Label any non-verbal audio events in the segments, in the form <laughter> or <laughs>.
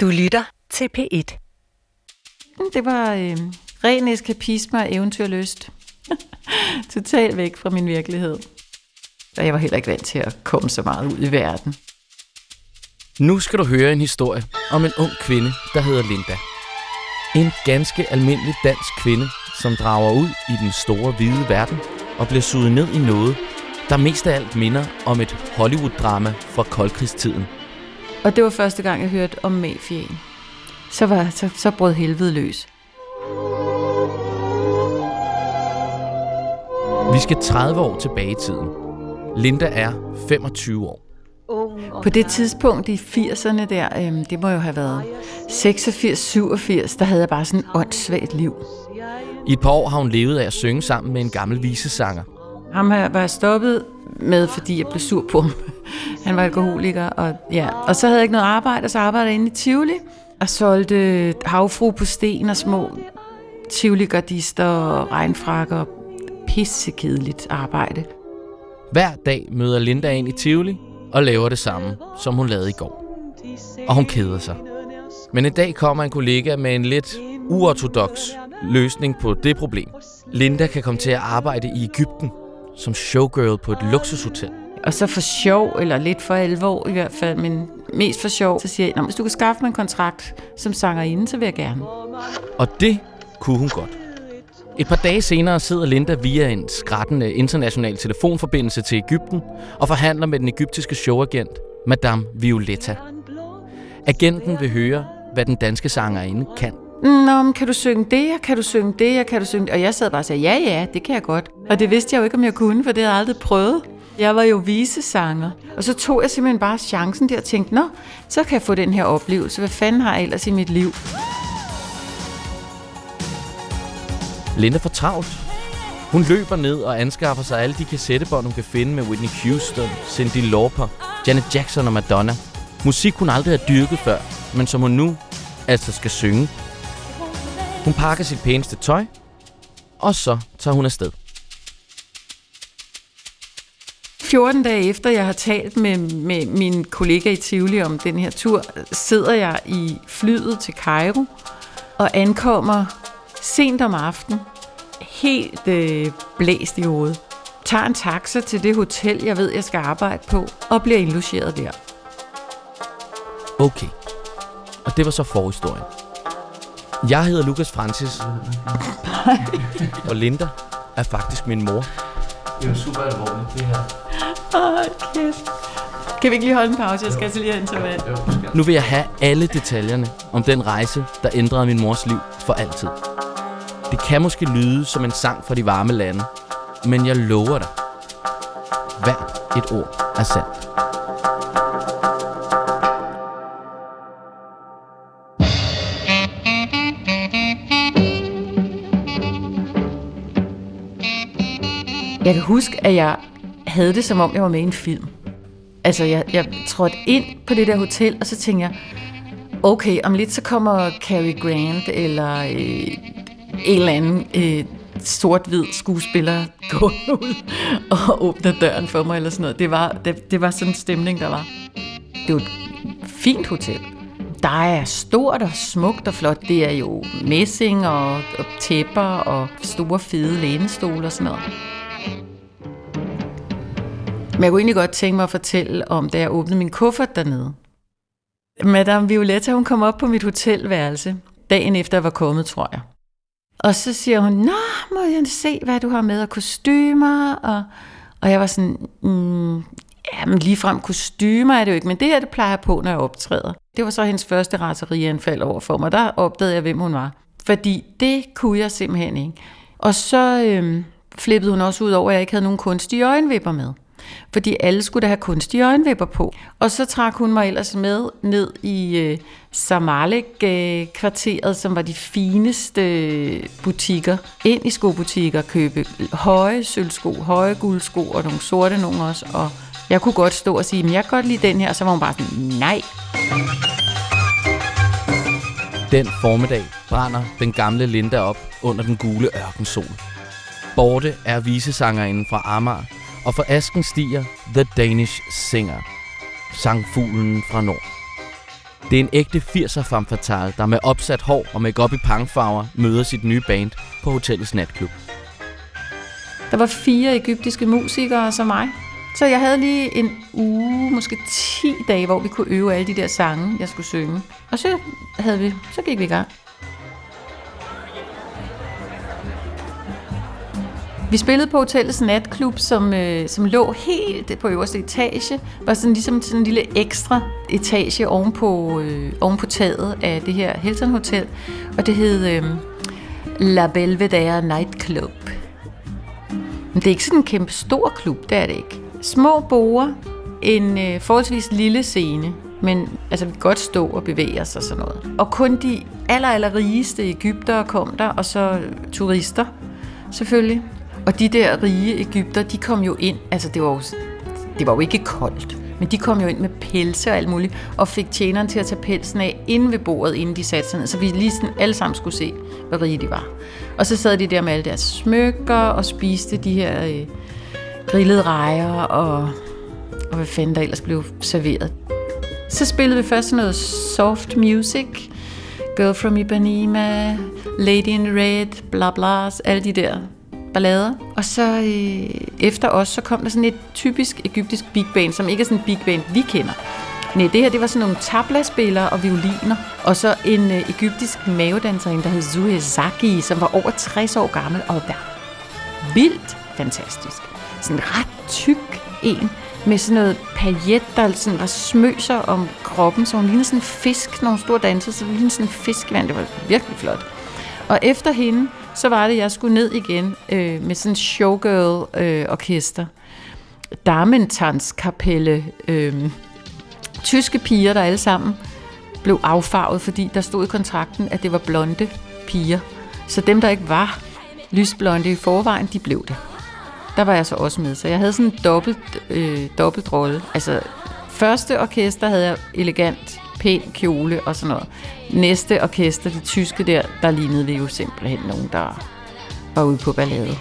Du lytter til P1. Det var øh, ren eskapisme og eventyrlyst. <laughs> Totalt væk fra min virkelighed. Og jeg var heller ikke vant til at komme så meget ud i verden. Nu skal du høre en historie om en ung kvinde, der hedder Linda. En ganske almindelig dansk kvinde, som drager ud i den store hvide verden og bliver suget ned i noget, der mest af alt minder om et Hollywood-drama fra koldkrigstiden. Og det var første gang, jeg hørte om mafiaen. Så, var, så, så brød helvede løs. Vi skal 30 år tilbage i tiden. Linda er 25 år. På det tidspunkt i 80'erne der, øhm, det må jo have været 86-87, der havde jeg bare sådan et åndssvagt liv. I et par år har hun levet af at synge sammen med en gammel visesanger. Ham her var jeg stoppet med, fordi jeg blev sur på ham. Han var alkoholiker, og, ja. og så havde jeg ikke noget arbejde, og så arbejdede jeg inde i Tivoli, og solgte havfru på sten og små Tivoli-gardister og regnfrakker. Pissekedeligt arbejde. Hver dag møder Linda ind i Tivoli og laver det samme, som hun lavede i går. Og hun keder sig. Men en dag kommer en kollega med en lidt uortodox løsning på det problem. Linda kan komme til at arbejde i Ægypten som showgirl på et luksushotel. Og så for sjov, eller lidt for alvor i hvert fald, men mest for sjov, så siger jeg, hvis du kan skaffe mig en kontrakt som sangerinde, så vil jeg gerne. Og det kunne hun godt. Et par dage senere sidder Linda via en skrættende international telefonforbindelse til Ægypten og forhandler med den egyptiske showagent, Madame Violetta. Agenten vil høre, hvad den danske sangerinde kan. Nå, men kan du synge det, og kan du synge det, og kan du synge det? Og jeg sad bare og sagde, ja, ja, det kan jeg godt. Og det vidste jeg jo ikke, om jeg kunne, for det havde jeg aldrig prøvet. Jeg var jo visesanger. Og så tog jeg simpelthen bare chancen der og tænkte, nå, så kan jeg få den her oplevelse. Hvad fanden har jeg ellers i mit liv? Linda får travlt. Hun løber ned og anskaffer sig alle de kassettebånd, hun kan finde med Whitney Houston, Cindy Lauper, Janet Jackson og Madonna. Musik, hun aldrig har dyrket før, men som hun nu altså skal synge. Hun pakker sit pæneste tøj, og så tager hun afsted. 14 dage efter, jeg har talt med, med min kollega i Tivoli om den her tur, sidder jeg i flyet til Cairo og ankommer sent om aftenen, helt øh, blæst i hovedet. Tager en taxa til det hotel, jeg ved, jeg skal arbejde på, og bliver indlogeret der. Okay. Og det var så forhistorien. Jeg hedder Lukas Francis. og Linda er faktisk min mor. Det er jo super alvorligt, det her. Åh, kæft. Kan vi ikke lige holde en pause? Jeg skal altså lige have en vand. Nu vil jeg have alle detaljerne om den rejse, der ændrede min mors liv for altid. Det kan måske lyde som en sang fra de varme lande, men jeg lover dig. Hvert et ord er sandt. Huske, at jeg havde det, som om jeg var med i en film. Altså, jeg, jeg trådte ind på det der hotel, og så tænkte jeg, okay, om lidt så kommer Cary Grant, eller øh, en eller anden øh, sort-hvid skuespiller <laughs> gå ud og åbner døren for mig, eller sådan noget. Det var, det, det var sådan en stemning, der var. Det var et fint hotel. Der er stort og smukt og flot. Det er jo messing og, og tæpper og store fede lænestole og sådan noget. Men jeg kunne egentlig godt tænke mig at fortælle om, da jeg åbnede min kuffert dernede. Madame Violetta, hun kom op på mit hotelværelse, dagen efter jeg var kommet, tror jeg. Og så siger hun, Nå, må jeg se, hvad du har med af kostymer? Og, og jeg var sådan, mm, jamen ligefrem kostymer er det jo ikke, men det her, det plejer jeg på, når jeg optræder. Det var så hendes første raserianfald over for mig. Der opdagede jeg, hvem hun var. Fordi det kunne jeg simpelthen ikke. Og så øhm, flippede hun også ud over, at jeg ikke havde nogen kunstige øjenvipper med. Fordi alle skulle da have kunstige øjenvipper på. Og så trak hun mig ellers med ned i øh, Samalek-kvarteret, som var de fineste øh, butikker. Ind i skobutikker købe høje sølvsko, høje guldsko og nogle sorte nogle også. Og jeg kunne godt stå og sige, at jeg kan godt lide den her. Og så var hun bare sådan, nej. Den formiddag brænder den gamle Linda op under den gule ørkensol. Borte er visesangerinden fra Amager, og for asken stiger The Danish Singer, sangfuglen fra nord. Det er en ægte 80'er femme fatale, der med opsat hår og make op i pangfarver møder sit nye band på hotellets natklub. Der var fire egyptiske musikere som mig. Så jeg havde lige en uge, måske 10 dage, hvor vi kunne øve alle de der sange, jeg skulle synge. Og så, havde vi, så gik vi i gang. Vi spillede på hotellets natklub, som, øh, som lå helt på øverste etage. Var sådan ligesom sådan en lille ekstra etage oven på, øh, oven på taget af det her Hilton Hotel. Og det hed øh, La Belvedere Nightclub. Men det er ikke sådan en kæmpe stor klub, det er det ikke. Små borer, en øh, forholdsvis lille scene, men altså, vi kan godt stå og bevæge os og sådan noget. Og kun de aller, aller rigeste Ægypter kom der, og så turister selvfølgelig. Og de der rige Ægypter, de kom jo ind, altså det var jo, det var jo ikke koldt, men de kom jo ind med pelse og alt muligt, og fik tjeneren til at tage pelsen af inde ved bordet, inden de satte sig ned, så vi lige sådan alle sammen skulle se, hvor rige de var. Og så sad de der med alle deres smykker og spiste de her øh, grillede rejer og, og hvad fanden der ellers blev serveret. Så spillede vi først noget soft music, Girl from Ipanema, Lady in Red, bla bla, alle de der ballader. Og så øh, efter os, så kom der sådan et typisk egyptisk big band, som ikke er sådan en big band, vi kender. Nej, det her det var sådan nogle tablaspillere og violiner, og så en øh, egyptisk mavedanserinde, der hed Zuhe Zaki, som var over 60 år gammel og var vildt fantastisk. Sådan en ret tyk en, med sådan noget paillet, der sådan var smøser om kroppen, så hun lignede sådan en fisk, når hun stod og dansede, så hun lignede sådan en fiskvand. Det var virkelig flot. Og efter hende, så var det, at jeg skulle ned igen øh, med sådan en showgirl-orkester. Øh, Damentans-kapelle. Øh, tyske piger, der alle sammen blev affarvet, fordi der stod i kontrakten, at det var blonde piger. Så dem, der ikke var lysblonde i forvejen, de blev det. Der var jeg så også med, så jeg havde sådan en dobbelt, øh, dobbelt rolle. Altså, første orkester havde jeg elegant, pæn kjole og sådan noget. Næste orkester, det tyske der, der lignede vi jo simpelthen nogen, der var ude på ballade.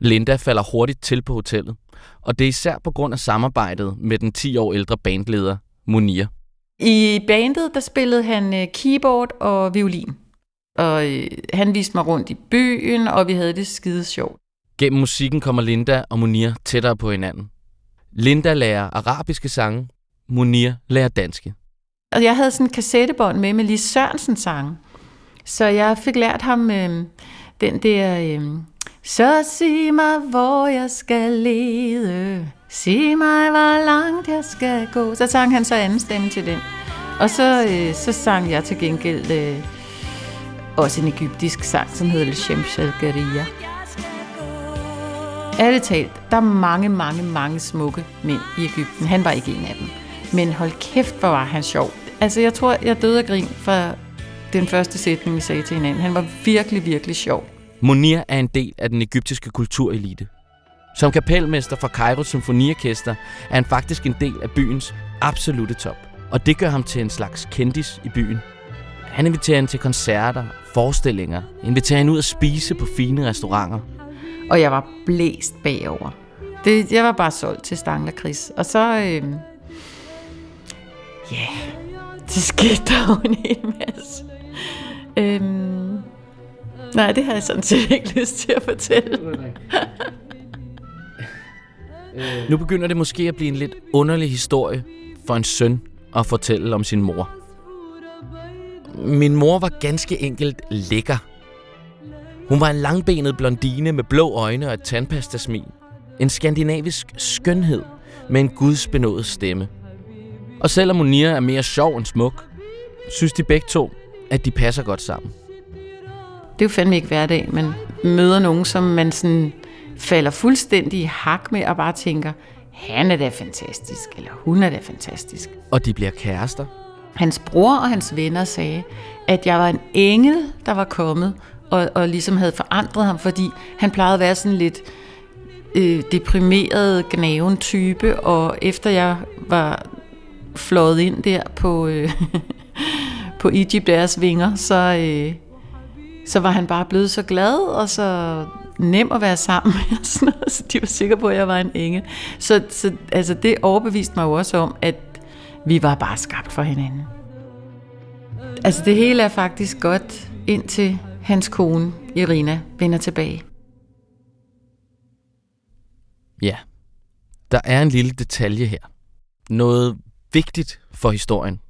Linda falder hurtigt til på hotellet, og det er især på grund af samarbejdet med den 10 år ældre bandleder, Munir. I bandet, der spillede han øh, keyboard og violin. Og øh, han viste mig rundt i byen, og vi havde det skide sjovt. Gennem musikken kommer Linda og Munir tættere på hinanden. Linda lærer arabiske sange, Munir lærer danske. Og jeg havde sådan en kassettebånd med med Lis Sørensen sange. Så jeg fik lært ham øh, den der... Øh, så sig mig, hvor jeg skal lede. Sig mig, hvor langt jeg skal gå. Så sang han så anden stemme til den. Og så, øh, så sang jeg til gengæld øh, også en egyptisk sang, som hedder Shem Shalgaria. Alle talt, der er mange, mange, mange smukke mænd i Ægypten. Han var ikke en af dem. Men hold kæft, hvor var han sjov. Altså, jeg tror, jeg døde af grin for den første sætning, vi sagde til hinanden. Han var virkelig, virkelig sjov. Monir er en del af den egyptiske kulturelite. Som kapelmester for Kairos Symfoniorkester er han faktisk en del af byens absolute top. Og det gør ham til en slags kendis i byen. Han inviterer hende til koncerter, forestillinger, inviterer hende ud at spise på fine restauranter. Og jeg var blæst bagover. Det, jeg var bare solgt til Stangler Chris. Og så, øh, ja, yeah, det skete der jo en hel masse. Øhm, nej, det har jeg sådan set ikke lyst til at fortælle. <laughs> nu begynder det måske at blive en lidt underlig historie for en søn at fortælle om sin mor. Min mor var ganske enkelt lækker. Hun var en langbenet blondine med blå øjne og et tandpastasmil. En skandinavisk skønhed med en gudsbenået stemme. Og selvom Munir er mere sjov end smuk, synes de begge to, at de passer godt sammen. Det er jo fandme ikke hverdag, man møder nogen, som man sådan falder fuldstændig i hak med og bare tænker, han er da fantastisk, eller hun er da fantastisk. Og de bliver kærester. Hans bror og hans venner sagde, at jeg var en engel, der var kommet, og, og ligesom havde forandret ham, fordi han plejede at være sådan lidt øh, deprimeret, gnaven type, og efter jeg var flået ind der på, øh, <laughs> på Egypt deres vinger, så, øh, så var han bare blevet så glad, og så nem at være sammen med, sådan noget, <laughs> så de var sikre på, at jeg var en engel. Så, så altså, det overbeviste mig jo også om, at vi var bare skabt for hinanden. Altså det hele er faktisk godt, indtil hans kone, Irina, vender tilbage. Ja, der er en lille detalje her. Noget vigtigt for historien.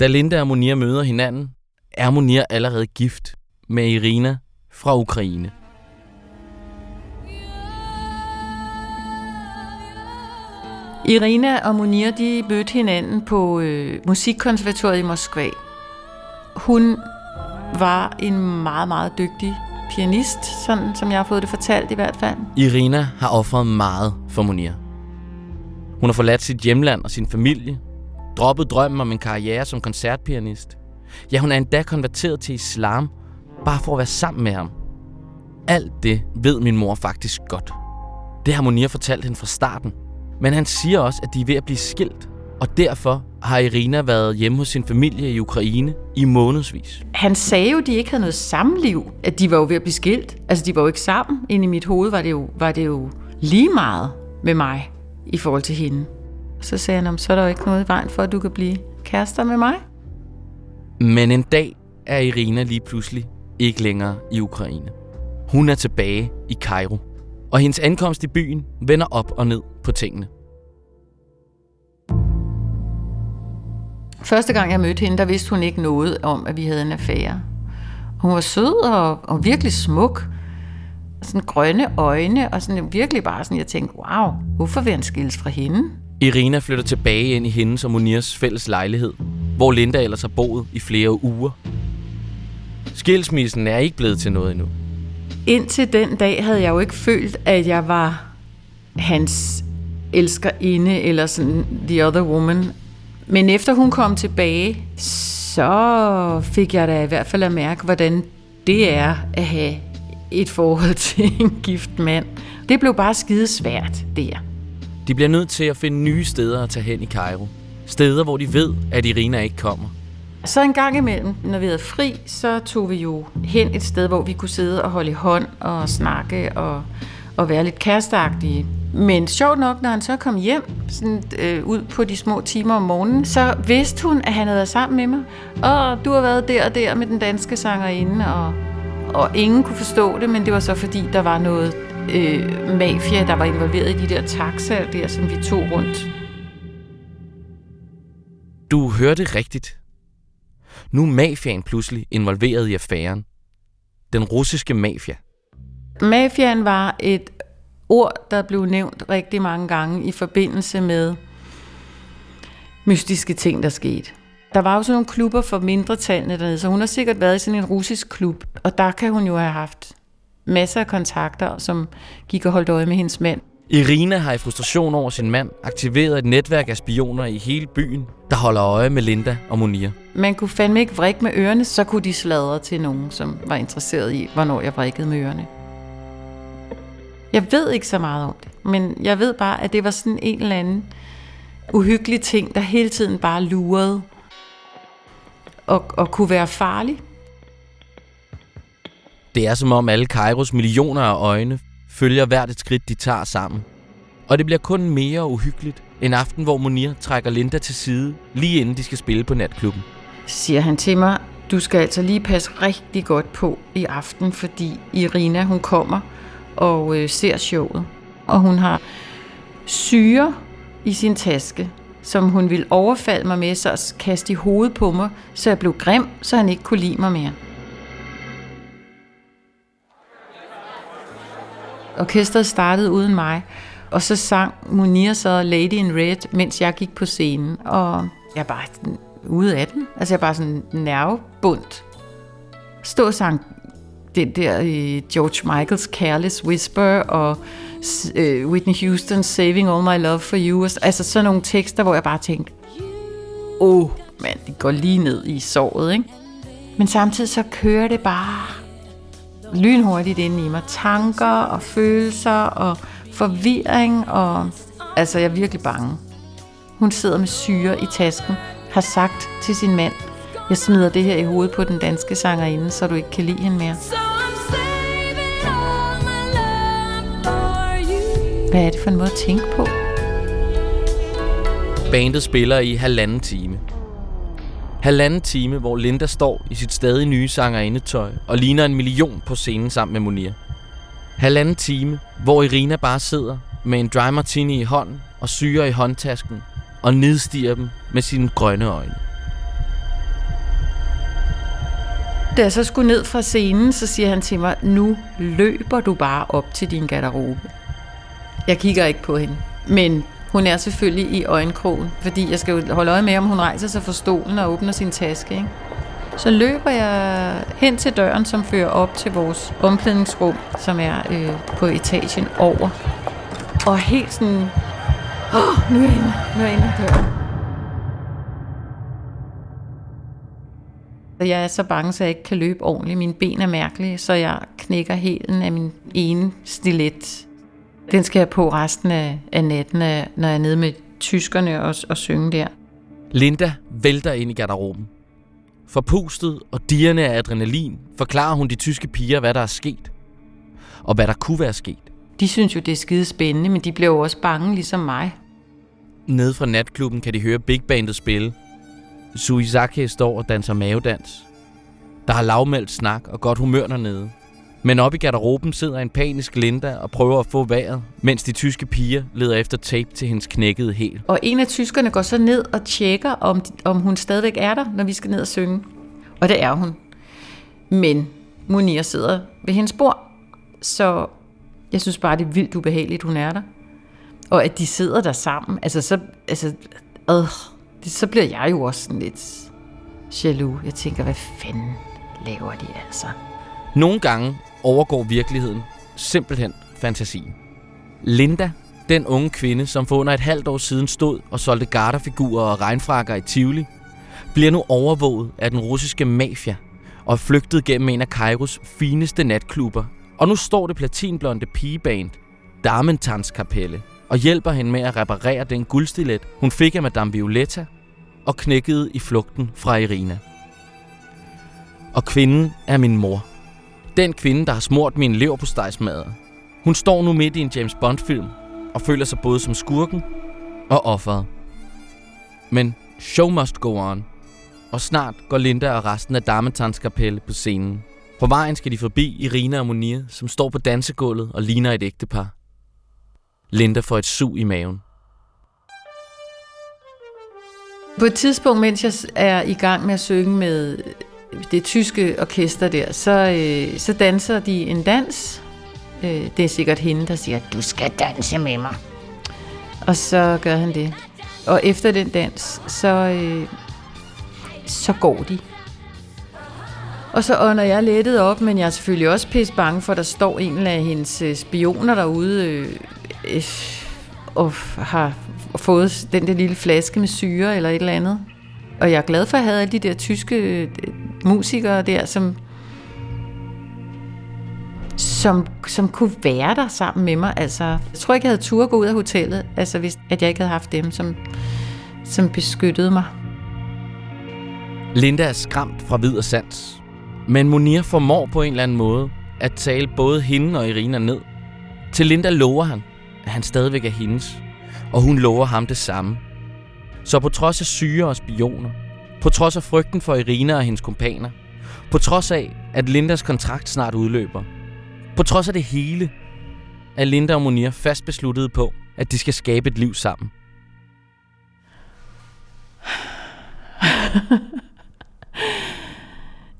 Da Linda og Monir møder hinanden, er Monir allerede gift med Irina fra Ukraine. Irina og Monir de mødte hinanden på øh, musikkonservatoriet i Moskva. Hun var en meget, meget dygtig pianist, sådan som jeg har fået det fortalt i hvert fald. Irina har offret meget for Munir. Hun har forladt sit hjemland og sin familie, droppet drømmen om en karriere som koncertpianist. Ja, hun er endda konverteret til islam, bare for at være sammen med ham. Alt det ved min mor faktisk godt. Det har Munir fortalt hende fra starten. Men han siger også, at de er ved at blive skilt, og derfor har Irina været hjemme hos sin familie i Ukraine i månedsvis. Han sagde jo, at de ikke havde noget samliv, at de var jo ved at blive skilt. Altså, de var jo ikke sammen. Inde i mit hoved var det jo, var det jo lige meget med mig i forhold til hende. Så sagde han, så er der jo ikke noget i vejen for, at du kan blive kærester med mig. Men en dag er Irina lige pludselig ikke længere i Ukraine. Hun er tilbage i Kairo, og hendes ankomst i byen vender op og ned på tingene. Første gang jeg mødte hende, der vidste hun ikke noget om, at vi havde en affære. Hun var sød og, og virkelig smuk. Sådan grønne øjne, og sådan virkelig bare sådan, jeg tænkte, wow, hvorfor vil han skilles fra hende? Irina flytter tilbage ind i hendes og Monirs fælles lejlighed, hvor Linda ellers har boet i flere uger. Skilsmissen er ikke blevet til noget endnu. Indtil den dag havde jeg jo ikke følt, at jeg var hans elskerinde, eller sådan the other woman. Men efter hun kom tilbage, så fik jeg da i hvert fald at mærke, hvordan det er at have et forhold <laughs> til en gift mand. Det blev bare skide svært der. De bliver nødt til at finde nye steder at tage hen i Cairo. Steder, hvor de ved, at Irina ikke kommer. Så en gang imellem, når vi havde fri, så tog vi jo hen et sted, hvor vi kunne sidde og holde i hånd og snakke og, og være lidt kæresteagtige. Men sjovt nok, når han så kom hjem sådan, øh, ud på de små timer om morgenen, så vidste hun, at han havde været sammen med mig. Og du har været der og der med den danske sangerinde, og, og ingen kunne forstå det, men det var så fordi, der var noget øh, mafia, der var involveret i de der taxaer der, som vi tog rundt. Du hørte rigtigt. Nu er mafiaen pludselig involveret i affæren. Den russiske mafia. Mafiaen var et ord, der blev nævnt rigtig mange gange i forbindelse med mystiske ting, der skete. Der var jo sådan nogle klubber for mindretallene dernede, så hun har sikkert været i sådan en russisk klub, og der kan hun jo have haft masser af kontakter, som gik og holdt øje med hendes mand. Irina har i frustration over sin mand aktiveret et netværk af spioner i hele byen, der holder øje med Linda og Monir. Man kunne fandme ikke vrikke med ørerne, så kunne de sladre til nogen, som var interesseret i, hvornår jeg vrikkede med ørerne. Jeg ved ikke så meget om det, men jeg ved bare, at det var sådan en eller anden uhyggelig ting, der hele tiden bare lurede og, og kunne være farlig. Det er som om alle Kairos millioner af øjne følger hvert et skridt, de tager sammen. Og det bliver kun mere uhyggeligt en aften, hvor Monir trækker Linda til side, lige inden de skal spille på natklubben. Siger han til mig, du skal altså lige passe rigtig godt på i aften, fordi Irina hun kommer og øh, ser showet. Og hun har syre i sin taske, som hun ville overfalde mig med, så kaste i hovedet på mig, så jeg blev grim, så han ikke kunne lide mig mere. Orkestret startede uden mig, og så sang Munir så Lady in Red, mens jeg gik på scenen, og jeg var bare ude af den. Altså jeg var bare sådan nervebundt. Stå og sang det der i George Michaels Careless Whisper og uh, Whitney Houston's Saving All My Love For You. Altså sådan nogle tekster, hvor jeg bare tænkte, åh oh, mand, det går lige ned i såret, ikke? Men samtidig så kører det bare lynhurtigt ind i mig. Tanker og følelser og forvirring og... Altså, jeg er virkelig bange. Hun sidder med syre i tasken, har sagt til sin mand, jeg smider det her i hovedet på den danske sangerinde, så du ikke kan lide hende mere. Hvad er det for en måde at tænke på? Bandet spiller i halvanden time. Halvanden time, hvor Linda står i sit stadig nye sangerindetøj og ligner en million på scenen sammen med Munir. Halvanden time, hvor Irina bare sidder med en dry martini i hånden og syrer i håndtasken og nedstiger dem med sine grønne øjne. Da jeg så skulle ned fra scenen, så siger han til mig, nu løber du bare op til din garderobe. Jeg kigger ikke på hende, men hun er selvfølgelig i øjenkrogen, fordi jeg skal jo holde øje med, om hun rejser sig fra stolen og åbner sin taske. Ikke? Så løber jeg hen til døren, som fører op til vores omklædningsrum, som er øh, på etagen over. Og helt sådan, åh, oh, nu er jeg inde, nu er jeg inde døren. Jeg er så bange, så jeg ikke kan løbe ordentligt. Mine ben er mærkelige, så jeg knækker hælen af min ene stilet. Den skal jeg på resten af, af natten, når jeg er nede med tyskerne og, og synge der. Linda vælter ind i garderoben. Forpustet og dirrende af adrenalin forklarer hun de tyske piger, hvad der er sket. Og hvad der kunne være sket. De synes jo, det er skide spændende, men de bliver jo også bange, ligesom mig. Nede fra natklubben kan de høre Big Bandet spille. Suizake står og danser mavedans. Der har lavmældt snak og godt humør dernede. Men oppe i garderoben sidder en panisk Linda og prøver at få vejret, mens de tyske piger leder efter tape til hendes knækkede hæl. Og en af tyskerne går så ned og tjekker, om, om hun stadigvæk er der, når vi skal ned og synge. Og det er hun. Men Munir sidder ved hendes bord, så jeg synes bare, det er vildt ubehageligt, hun er der. Og at de sidder der sammen, altså så, altså, øh, det, så bliver jeg jo også sådan lidt jaloux. Jeg tænker, hvad fanden laver de altså? Nogle gange overgår virkeligheden simpelthen fantasien. Linda, den unge kvinde, som for under et halvt år siden stod og solgte garterfigurer og regnfrakker i Tivoli, bliver nu overvåget af den russiske mafia og er flygtet gennem en af Kairos fineste natklubber. Og nu står det platinblonde pigeband, Darmentans kapelle, og hjælper hende med at reparere den guldstilet, hun fik af Madame Violetta og knækkede i flugten fra Irina. Og kvinden er min mor. Den kvinde, der har smurt min lever på stejsmader. Hun står nu midt i en James Bond-film og føler sig både som skurken og offeret. Men show must go on. Og snart går Linda og resten af Darmetans kapelle på scenen. På vejen skal de forbi Irina og Monia, som står på dansegulvet og ligner et ægtepar. Linda får et sug i maven. På et tidspunkt, mens jeg er i gang med at synge med øh, det tyske orkester der, så, øh, så danser de en dans. Øh, det er sikkert hende, der siger, du skal danse med mig. Og så gør han det. Og efter den dans, så, øh, så går de. Og så ånder jeg lettet op, men jeg er selvfølgelig også pisse bange for, at der står en af hendes øh, spioner derude øh, øh, og har fået den der lille flaske med syre eller et eller andet. Og jeg er glad for, at jeg havde alle de der tyske øh, musikere der, som, som, som kunne være der sammen med mig. Altså, jeg tror ikke, jeg havde tur gå ud af hotellet, altså, hvis at jeg ikke havde haft dem, som, som beskyttede mig. Linda er skræmt fra vid og sans. Men Monir formår på en eller anden måde at tale både hende og Irina ned. Til Linda lover han, at han stadigvæk er hendes, og hun lover ham det samme. Så på trods af syre og spioner, på trods af frygten for Irina og hendes kompaner, på trods af, at Lindas kontrakt snart udløber, på trods af det hele, er Linda og Monir fast besluttet på, at de skal skabe et liv sammen.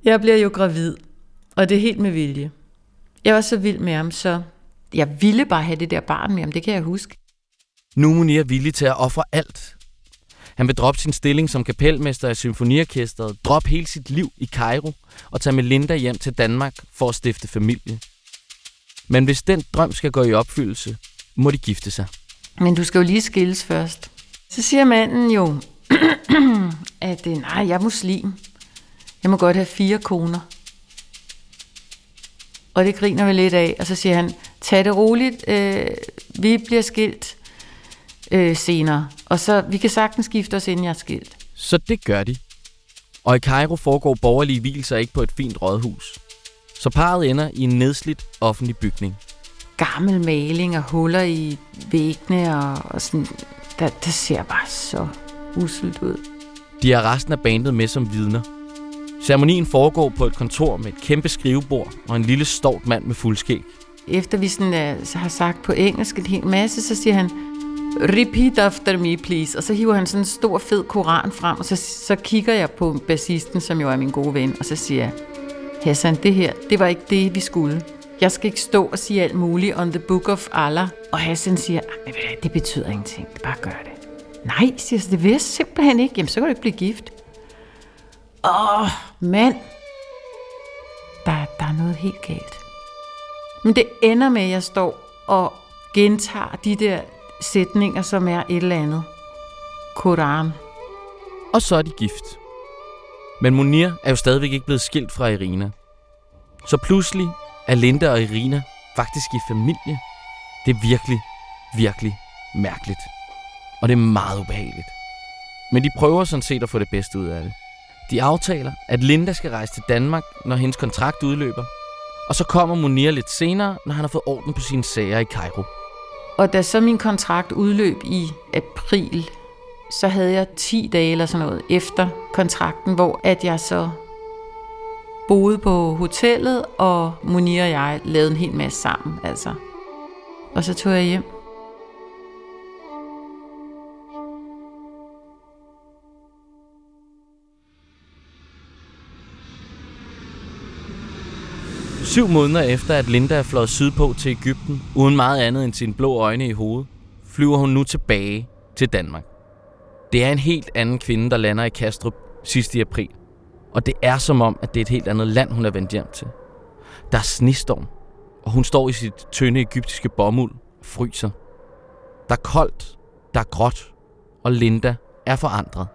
jeg bliver jo gravid, og det er helt med vilje. Jeg var så vild med ham, så jeg ville bare have det der barn med ham, det kan jeg huske. Nu er Munir villig til at ofre alt. Han vil droppe sin stilling som kapelmester i symfoniorkestret, droppe hele sit liv i Cairo og tage Melinda hjem til Danmark for at stifte familie. Men hvis den drøm skal gå i opfyldelse, må de gifte sig. Men du skal jo lige skilles først. Så siger manden jo, <clears throat> at øh, nej, jeg er muslim. Jeg må godt have fire koner. Og det griner vi lidt af, og så siger han, tag det roligt, øh, vi bliver skilt øh, senere. Og så, vi kan sagtens skifte os, inden jeg er skilt. Så det gør de. Og i Cairo foregår borgerlige hvilelser ikke på et fint rådhus. Så parret ender i en nedslidt offentlig bygning. gammel maling og huller i væggene, og, og sådan, der, der ser bare så uselt ud. De har resten af bandet med som vidner. Ceremonien foregår på et kontor med et kæmpe skrivebord og en lille stort mand med fuldskæg. Efter vi sådan, uh, så har sagt på engelsk en hel masse, så siger han, repeat after me, please. Og så hiver han sådan en stor, fed koran frem, og så, så kigger jeg på bassisten, som jo er min gode ven, og så siger jeg, Hassan, det her, det var ikke det, vi skulle. Jeg skal ikke stå og sige alt muligt on the book of Allah. Og Hassan siger, ah, det betyder ingenting, bare gør det. Nej, siger jeg, det vil jeg simpelthen ikke. Jamen, så kan du ikke blive gift. Åh, oh, mand. Der, der er noget helt galt. Men det ender med, at jeg står og gentager de der sætninger, som er et eller andet. Koran. Og så er de gift. Men Munir er jo stadigvæk ikke blevet skilt fra Irina. Så pludselig er Linda og Irina faktisk i familie. Det er virkelig, virkelig mærkeligt. Og det er meget ubehageligt. Men de prøver sådan set at få det bedste ud af det. De aftaler, at Linda skal rejse til Danmark, når hendes kontrakt udløber. Og så kommer Munir lidt senere, når han har fået orden på sine sager i Cairo. Og da så min kontrakt udløb i april, så havde jeg 10 dage eller sådan noget efter kontrakten, hvor at jeg så boede på hotellet, og Munir og jeg lavede en hel masse sammen. Altså. Og så tog jeg hjem. Syv måneder efter, at Linda er flået sydpå til Ægypten, uden meget andet end sine blå øjne i hovedet, flyver hun nu tilbage til Danmark. Det er en helt anden kvinde, der lander i Kastrup sidst i april. Og det er som om, at det er et helt andet land, hun er vendt hjem til. Der er snestorm, og hun står i sit tynde egyptiske bomuld og fryser. Der er koldt, der er gråt, og Linda er forandret.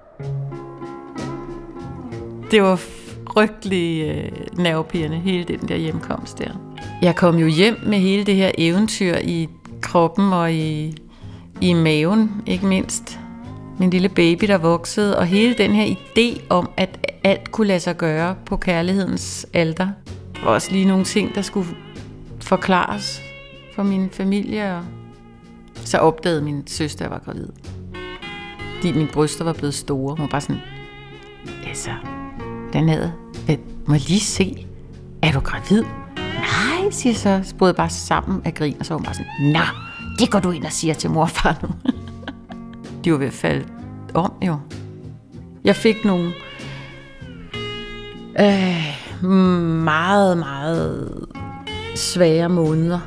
Det var frygtelig øh, nervepirrende, hele den der hjemkomst der. Jeg kom jo hjem med hele det her eventyr i kroppen og i, i maven, ikke mindst. Min lille baby, der voksede, og hele den her idé om, at alt kunne lade sig gøre på kærlighedens alter. Der var også lige nogle ting, der skulle forklares for min familie, og så opdagede min søster, at jeg var gravid. Fordi mine bryster var blevet store. Hun var bare sådan, altså, den Jeg må lige se, er du gravid? Nej, siger så, Spurgte bare sammen af grin, og så var hun bare sådan, Nå, det går du ind og siger til mor og far nu. <laughs> De var ved at falde om, jo. Jeg fik nogle øh, meget, meget svære måneder.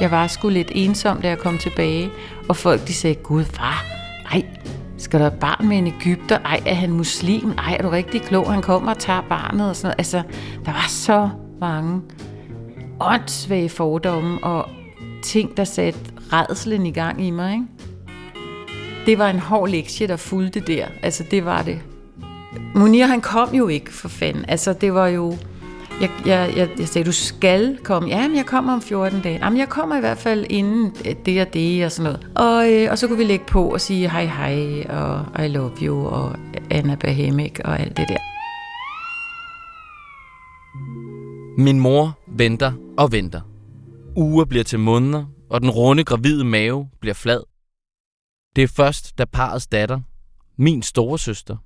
Jeg var sgu lidt ensom, da jeg kom tilbage, og folk de sagde, gud far, ej, skal der et barn med en Ægypter? Ej, er han muslim? Ej, er du rigtig klog? Han kommer og tager barnet og sådan noget. Altså, der var så mange åndssvage fordomme og ting, der satte redselen i gang i mig, ikke? Det var en hård lektie, der fulgte der. Altså, det var det. Munir, han kom jo ikke, for fanden. Altså, det var jo... Jeg, jeg, jeg, jeg sagde, du skal komme. Ja, men jeg kommer om 14 dage. Jamen, jeg kommer i hvert fald inden øh, det og det og sådan noget. Og, øh, og så kunne vi lægge på og sige hej hej og I love you og Anna Bahemik og alt det der. Min mor venter og venter. Uger bliver til måneder, og den runde gravide mave bliver flad. Det er først, da parets datter, min store søster,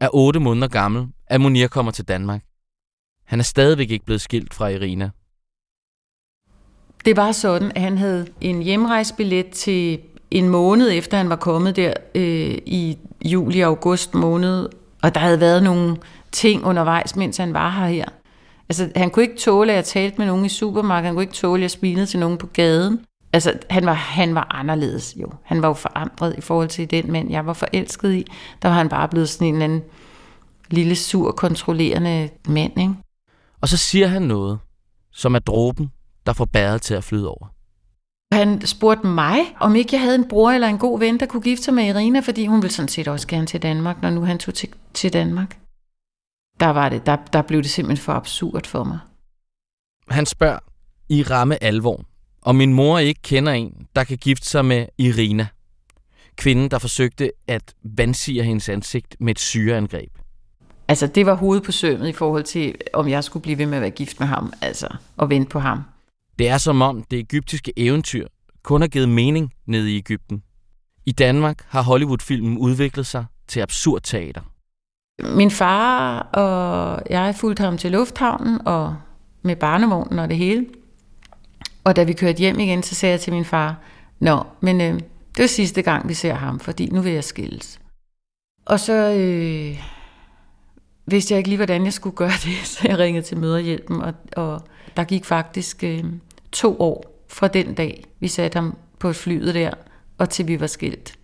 er 8 måneder gammel, at Munir kommer til Danmark. Han er stadigvæk ikke blevet skilt fra Irina. Det var sådan, at han havde en hjemrejsbillet til en måned efter han var kommet der øh, i juli-august måned, og der havde været nogle ting undervejs, mens han var her her. Altså, han kunne ikke tåle, at jeg talte med nogen i supermarkedet, han kunne ikke tåle, at jeg smilede til nogen på gaden. Altså, han var, han var anderledes jo. Han var jo forandret i forhold til den mand, jeg var forelsket i. Der var han bare blevet sådan en eller anden lille, sur, kontrollerende mand, ikke? Og så siger han noget, som er dråben, der får bæret til at flyde over. Han spurgte mig, om ikke jeg havde en bror eller en god ven, der kunne gifte sig med Irina, fordi hun ville sådan set også gerne til Danmark, når nu han tog til, til Danmark. Der, var det, der, der blev det simpelthen for absurd for mig. Han spørger i ramme alvor, om min mor ikke kender en, der kan gifte sig med Irina. Kvinden, der forsøgte at vandsige hendes ansigt med et syreangreb. Altså, det var hovedet på sømmet i forhold til, om jeg skulle blive ved med at være gift med ham, altså, og vente på ham. Det er som om det egyptiske eventyr kun har givet mening nede i Ægypten. I Danmark har Hollywood-filmen udviklet sig til absurd teater. Min far og jeg fulgte ham til lufthavnen og med barnevognen og det hele. Og da vi kørte hjem igen, så sagde jeg til min far, Nå, men øh, det er sidste gang, vi ser ham, fordi nu vil jeg skilles. Og så øh, vidste jeg ikke lige, hvordan jeg skulle gøre <laughs> det, så jeg ringede til møderhjælpen, og, og der gik faktisk øh, to år fra den dag, vi satte ham på flyet der, og til vi var skilt.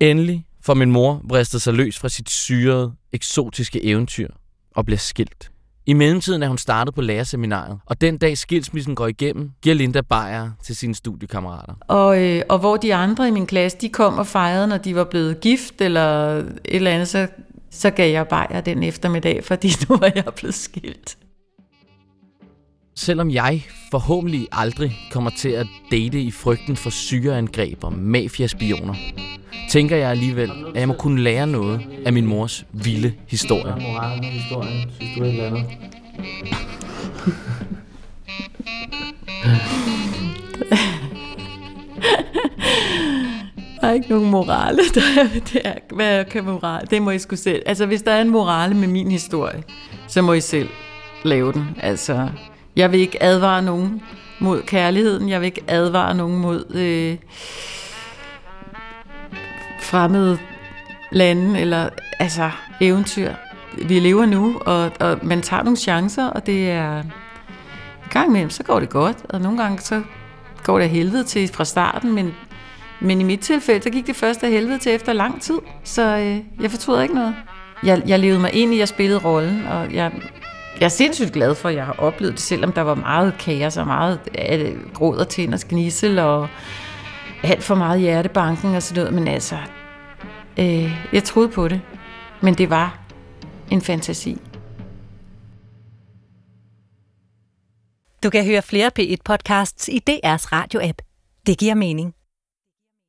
Endelig får min mor vristet sig løs fra sit syrede, eksotiske eventyr og bliver skilt. I mellemtiden er hun startet på lærerseminaret, og den dag skilsmissen går igennem, giver Linda bajer til sine studiekammerater. Og, øh, og hvor de andre i min klasse, de kom og fejrede, når de var blevet gift eller et eller andet, så, så gav jeg bajer den eftermiddag, <laughs> fordi nu var jeg blevet skilt. Selvom jeg forhåbentlig aldrig kommer til at date i frygten for syreangreb og mafiaspioner, tænker jeg alligevel, at jeg må kunne lære noget af min mors vilde historie. Moralen i historien, synes du et eller andet? Der er ikke nogen morale. <laughs> Der er, det er, hvad kan morale? Det må I skulle selv. Altså, hvis der er en morale med min historie, så må I selv lave den. Altså, jeg vil ikke advare nogen mod kærligheden. Jeg vil ikke advare nogen mod øh, fremmede lande eller altså eventyr. Vi lever nu, og, og man tager nogle chancer, og det er en gang imellem, så går det godt, og nogle gange så går det helvede til fra starten, men, men i mit tilfælde, så gik det først af helvede til efter lang tid, så øh, jeg fortryder ikke noget. Jeg, jeg levede mig ind i, at jeg spillede rollen, og jeg, jeg er sindssygt glad for, at jeg har oplevet det, selvom der var meget kaos og meget øh, gråd og tænd og gnissel og alt for meget hjertebanken og sådan noget, men altså, øh, jeg troede på det, men det var en fantasi. Du kan høre flere P1-podcasts i DR's radio-app. Det giver mening.